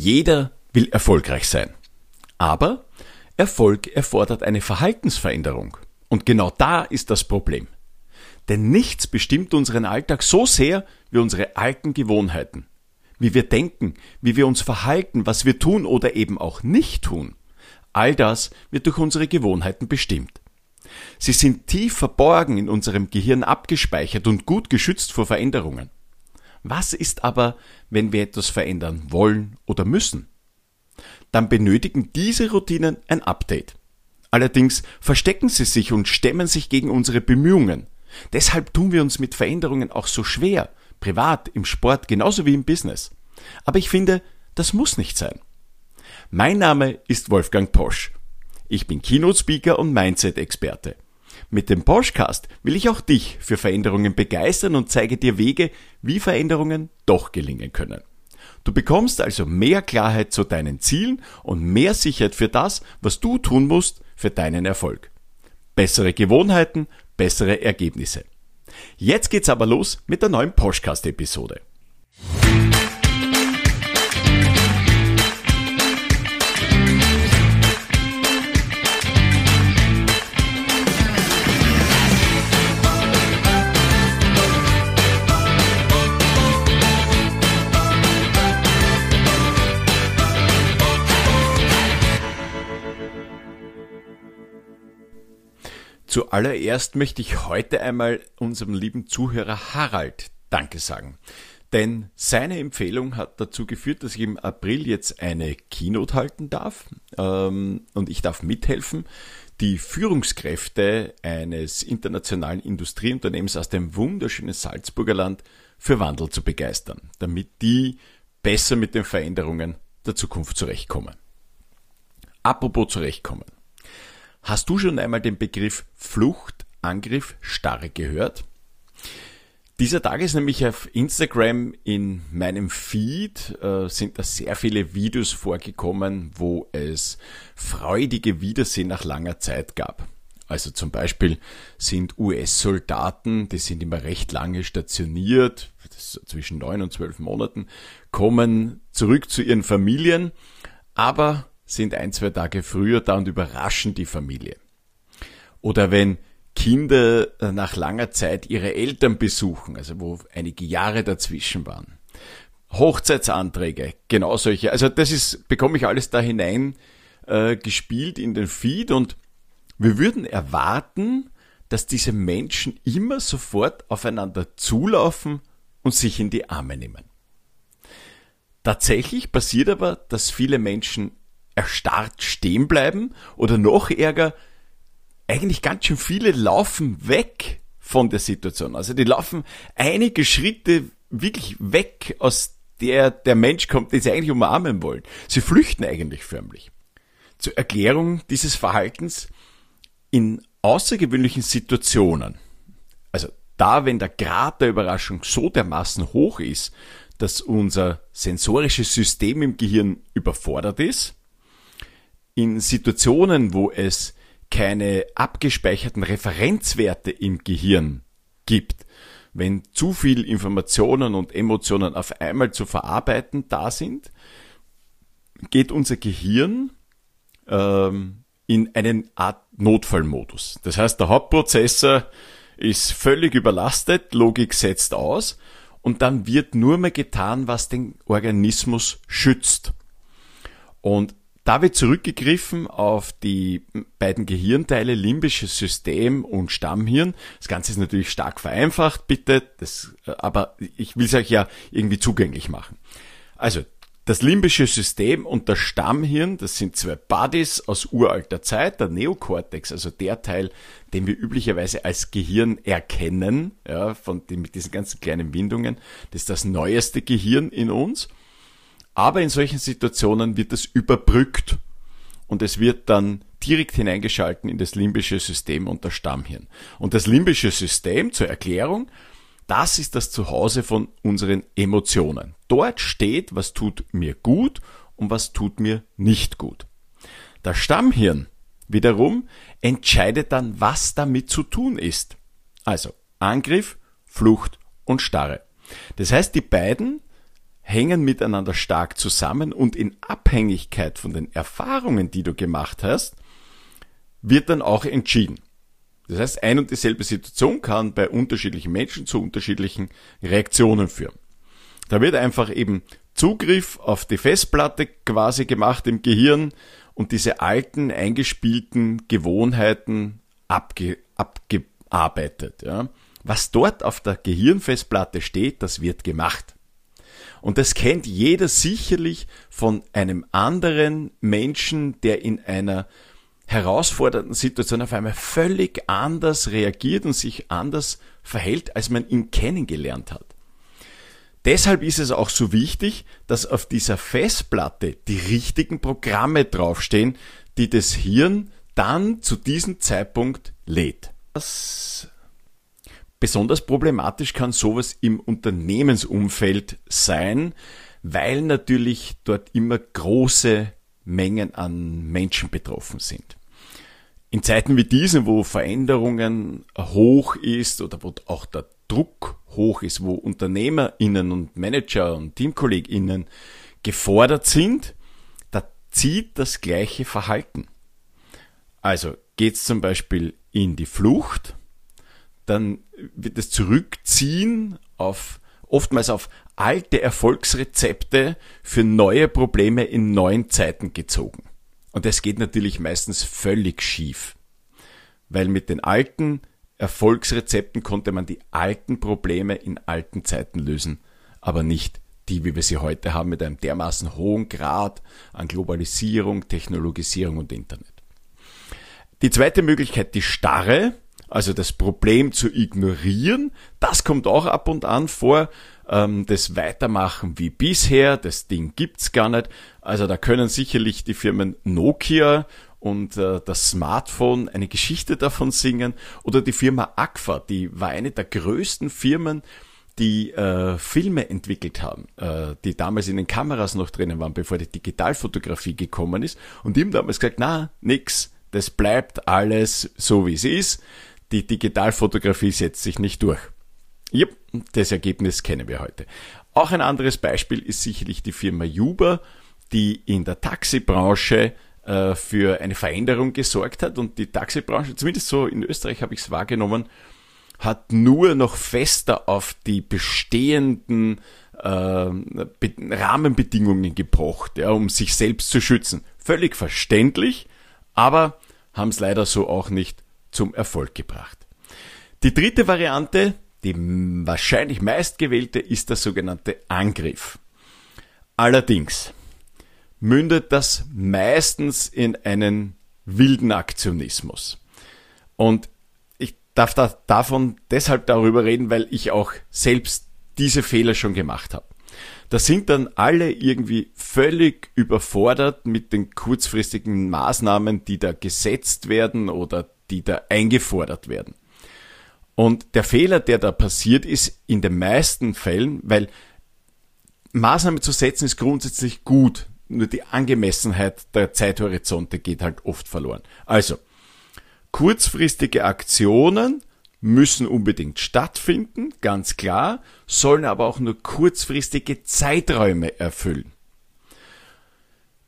Jeder will erfolgreich sein. Aber Erfolg erfordert eine Verhaltensveränderung. Und genau da ist das Problem. Denn nichts bestimmt unseren Alltag so sehr wie unsere alten Gewohnheiten. Wie wir denken, wie wir uns verhalten, was wir tun oder eben auch nicht tun. All das wird durch unsere Gewohnheiten bestimmt. Sie sind tief verborgen in unserem Gehirn abgespeichert und gut geschützt vor Veränderungen. Was ist aber, wenn wir etwas verändern wollen oder müssen? Dann benötigen diese Routinen ein Update. Allerdings verstecken sie sich und stemmen sich gegen unsere Bemühungen. Deshalb tun wir uns mit Veränderungen auch so schwer, privat, im Sport, genauso wie im Business. Aber ich finde, das muss nicht sein. Mein Name ist Wolfgang Posch. Ich bin Keynote-Speaker und Mindset-Experte. Mit dem Poschcast will ich auch dich für Veränderungen begeistern und zeige dir Wege, wie Veränderungen doch gelingen können. Du bekommst also mehr Klarheit zu deinen Zielen und mehr Sicherheit für das, was du tun musst für deinen Erfolg. Bessere Gewohnheiten, bessere Ergebnisse. Jetzt geht's aber los mit der neuen Poschcast-Episode. Zuallererst möchte ich heute einmal unserem lieben Zuhörer Harald Danke sagen. Denn seine Empfehlung hat dazu geführt, dass ich im April jetzt eine Keynote halten darf ähm, und ich darf mithelfen, die Führungskräfte eines internationalen Industrieunternehmens aus dem wunderschönen Salzburger Land für Wandel zu begeistern, damit die besser mit den Veränderungen der Zukunft zurechtkommen. Apropos zurechtkommen. Hast du schon einmal den Begriff Flucht, Angriff, Starre gehört? Dieser Tag ist nämlich auf Instagram in meinem Feed äh, sind da sehr viele Videos vorgekommen, wo es freudige Wiedersehen nach langer Zeit gab. Also zum Beispiel sind US-Soldaten, die sind immer recht lange stationiert, zwischen neun und zwölf Monaten, kommen zurück zu ihren Familien, aber sind ein, zwei Tage früher da und überraschen die Familie. Oder wenn Kinder äh, nach langer Zeit ihre Eltern besuchen, also wo einige Jahre dazwischen waren. Hochzeitsanträge, genau solche. Also das ist, bekomme ich alles da hinein äh, gespielt in den Feed und wir würden erwarten, dass diese Menschen immer sofort aufeinander zulaufen und sich in die Arme nehmen. Tatsächlich passiert aber, dass viele Menschen erstarrt stehen bleiben oder noch ärger, eigentlich ganz schön viele laufen weg von der Situation. Also die laufen einige Schritte wirklich weg, aus der der Mensch kommt, den sie eigentlich umarmen wollen. Sie flüchten eigentlich förmlich. Zur Erklärung dieses Verhaltens in außergewöhnlichen Situationen, also da, wenn der Grad der Überraschung so dermaßen hoch ist, dass unser sensorisches System im Gehirn überfordert ist, in Situationen, wo es keine abgespeicherten Referenzwerte im Gehirn gibt, wenn zu viel Informationen und Emotionen auf einmal zu verarbeiten da sind, geht unser Gehirn ähm, in einen Art Notfallmodus. Das heißt, der Hauptprozessor ist völlig überlastet, Logik setzt aus und dann wird nur mehr getan, was den Organismus schützt. Und da wird zurückgegriffen auf die beiden Gehirnteile limbisches System und Stammhirn. Das Ganze ist natürlich stark vereinfacht, bitte, das, aber ich will es euch ja irgendwie zugänglich machen. Also, das limbische System und das Stammhirn, das sind zwei Buddies aus uralter Zeit. Der Neokortex, also der Teil, den wir üblicherweise als Gehirn erkennen, ja, von den, mit diesen ganzen kleinen Windungen, das ist das neueste Gehirn in uns. Aber in solchen Situationen wird das überbrückt und es wird dann direkt hineingeschalten in das limbische System und das Stammhirn. Und das limbische System, zur Erklärung, das ist das Zuhause von unseren Emotionen. Dort steht, was tut mir gut und was tut mir nicht gut. Das Stammhirn wiederum entscheidet dann, was damit zu tun ist. Also Angriff, Flucht und Starre. Das heißt, die beiden hängen miteinander stark zusammen und in Abhängigkeit von den Erfahrungen, die du gemacht hast, wird dann auch entschieden. Das heißt, ein und dieselbe Situation kann bei unterschiedlichen Menschen zu unterschiedlichen Reaktionen führen. Da wird einfach eben Zugriff auf die Festplatte quasi gemacht im Gehirn und diese alten eingespielten Gewohnheiten abge, abgearbeitet. Ja. Was dort auf der Gehirnfestplatte steht, das wird gemacht. Und das kennt jeder sicherlich von einem anderen Menschen, der in einer herausfordernden Situation auf einmal völlig anders reagiert und sich anders verhält, als man ihn kennengelernt hat. Deshalb ist es auch so wichtig, dass auf dieser Festplatte die richtigen Programme draufstehen, die das Hirn dann zu diesem Zeitpunkt lädt. Das besonders problematisch kann sowas im Unternehmensumfeld sein, weil natürlich dort immer große Mengen an Menschen betroffen sind. In Zeiten wie diesen, wo Veränderungen hoch ist oder wo auch der Druck hoch ist, wo UnternehmerInnen und Manager und TeamkollegInnen gefordert sind, da zieht das gleiche Verhalten. Also geht's zum Beispiel in die Flucht, dann wird das Zurückziehen auf oftmals auf alte Erfolgsrezepte für neue Probleme in neuen Zeiten gezogen. Und das geht natürlich meistens völlig schief. Weil mit den alten Erfolgsrezepten konnte man die alten Probleme in alten Zeiten lösen, aber nicht die, wie wir sie heute haben, mit einem dermaßen hohen Grad an Globalisierung, Technologisierung und Internet. Die zweite Möglichkeit, die Starre, also das Problem zu ignorieren, das kommt auch ab und an vor. Ähm, das Weitermachen wie bisher, das Ding gibt's gar nicht. Also da können sicherlich die Firmen Nokia und äh, das Smartphone eine Geschichte davon singen oder die Firma Agfa, die war eine der größten Firmen, die äh, Filme entwickelt haben, äh, die damals in den Kameras noch drinnen waren, bevor die Digitalfotografie gekommen ist. Und haben damals gesagt, na, nix, das bleibt alles so wie es ist die Digitalfotografie setzt sich nicht durch. Yep, das Ergebnis kennen wir heute. Auch ein anderes Beispiel ist sicherlich die Firma Uber, die in der Taxibranche äh, für eine Veränderung gesorgt hat und die Taxibranche, zumindest so in Österreich habe ich es wahrgenommen, hat nur noch fester auf die bestehenden äh, Rahmenbedingungen gepocht, ja, um sich selbst zu schützen. Völlig verständlich, aber haben es leider so auch nicht zum Erfolg gebracht. Die dritte Variante, die wahrscheinlich meistgewählte, ist der sogenannte Angriff. Allerdings mündet das meistens in einen wilden Aktionismus. Und ich darf da davon deshalb darüber reden, weil ich auch selbst diese Fehler schon gemacht habe. Da sind dann alle irgendwie völlig überfordert mit den kurzfristigen Maßnahmen, die da gesetzt werden oder die da eingefordert werden. Und der Fehler, der da passiert, ist in den meisten Fällen, weil Maßnahmen zu setzen ist grundsätzlich gut, nur die Angemessenheit der Zeithorizonte geht halt oft verloren. Also, kurzfristige Aktionen müssen unbedingt stattfinden, ganz klar, sollen aber auch nur kurzfristige Zeiträume erfüllen.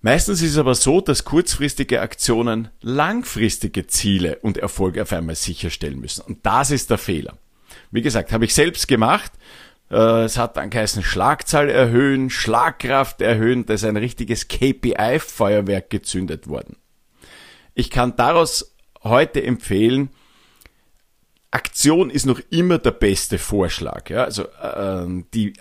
Meistens ist es aber so, dass kurzfristige Aktionen langfristige Ziele und Erfolge auf einmal sicherstellen müssen. Und das ist der Fehler. Wie gesagt, habe ich selbst gemacht. Äh, es hat dann geheißen Schlagzahl erhöhen, Schlagkraft erhöhen. Da ist ein richtiges KPI-Feuerwerk gezündet worden. Ich kann daraus heute empfehlen, Aktion ist noch immer der beste Vorschlag. Ja? Also äh, die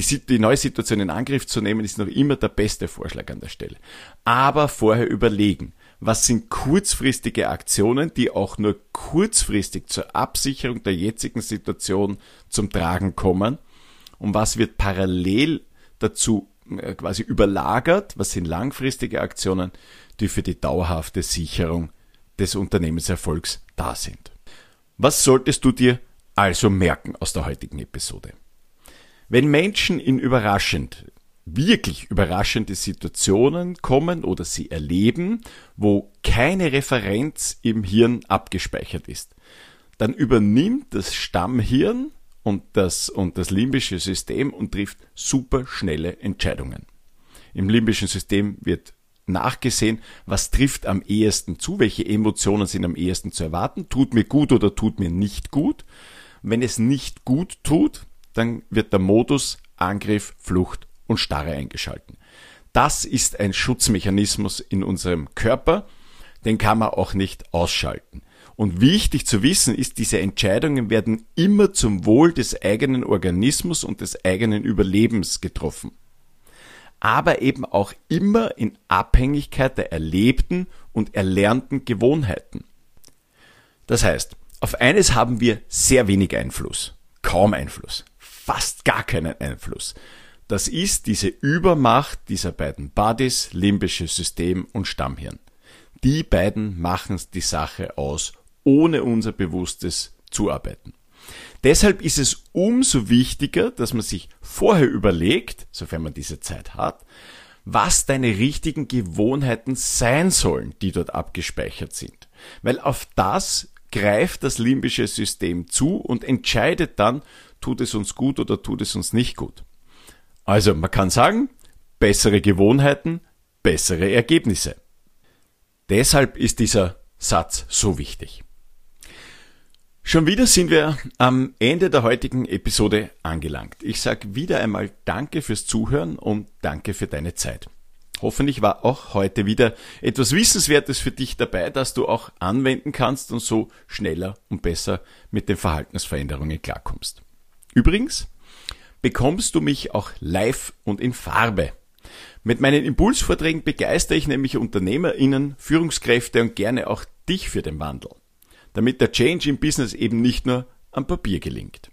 die, die neue Situation in Angriff zu nehmen, ist noch immer der beste Vorschlag an der Stelle. Aber vorher überlegen, was sind kurzfristige Aktionen, die auch nur kurzfristig zur Absicherung der jetzigen Situation zum Tragen kommen und was wird parallel dazu äh, quasi überlagert, was sind langfristige Aktionen, die für die dauerhafte Sicherung des Unternehmenserfolgs da sind. Was solltest du dir also merken aus der heutigen Episode? Wenn Menschen in überraschend, wirklich überraschende Situationen kommen oder sie erleben, wo keine Referenz im Hirn abgespeichert ist, dann übernimmt das Stammhirn und das, und das limbische System und trifft super schnelle Entscheidungen. Im limbischen System wird nachgesehen, was trifft am ehesten zu, welche Emotionen sind am ehesten zu erwarten, tut mir gut oder tut mir nicht gut. Wenn es nicht gut tut, dann wird der Modus Angriff, Flucht und Starre eingeschalten. Das ist ein Schutzmechanismus in unserem Körper, den kann man auch nicht ausschalten. Und wichtig zu wissen ist, diese Entscheidungen werden immer zum Wohl des eigenen Organismus und des eigenen Überlebens getroffen. Aber eben auch immer in Abhängigkeit der erlebten und erlernten Gewohnheiten. Das heißt, auf eines haben wir sehr wenig Einfluss, kaum Einfluss, fast gar keinen Einfluss. Das ist diese Übermacht dieser beiden Bodies, limbisches System und Stammhirn. Die beiden machen die Sache aus ohne unser bewusstes Zuarbeiten. Deshalb ist es umso wichtiger, dass man sich vorher überlegt, sofern man diese Zeit hat, was deine richtigen Gewohnheiten sein sollen, die dort abgespeichert sind. Weil auf das greift das limbische System zu und entscheidet dann, tut es uns gut oder tut es uns nicht gut. Also man kann sagen, bessere Gewohnheiten, bessere Ergebnisse. Deshalb ist dieser Satz so wichtig. Schon wieder sind wir am Ende der heutigen Episode angelangt. Ich sage wieder einmal Danke fürs Zuhören und danke für deine Zeit. Hoffentlich war auch heute wieder etwas Wissenswertes für dich dabei, das du auch anwenden kannst und so schneller und besser mit den Verhaltensveränderungen klarkommst. Übrigens bekommst du mich auch live und in Farbe. Mit meinen Impulsvorträgen begeistere ich nämlich UnternehmerInnen, Führungskräfte und gerne auch dich für den Wandel damit der Change im Business eben nicht nur am Papier gelingt.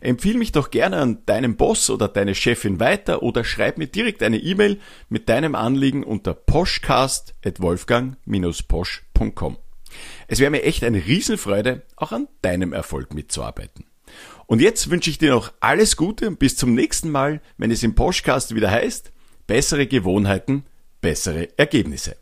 Empfiehl mich doch gerne an deinen Boss oder deine Chefin weiter oder schreib mir direkt eine E-Mail mit deinem Anliegen unter poschcast.wolfgang-posch.com. Es wäre mir echt eine Riesenfreude, auch an deinem Erfolg mitzuarbeiten. Und jetzt wünsche ich dir noch alles Gute und bis zum nächsten Mal, wenn es im Postcast wieder heißt, bessere Gewohnheiten, bessere Ergebnisse.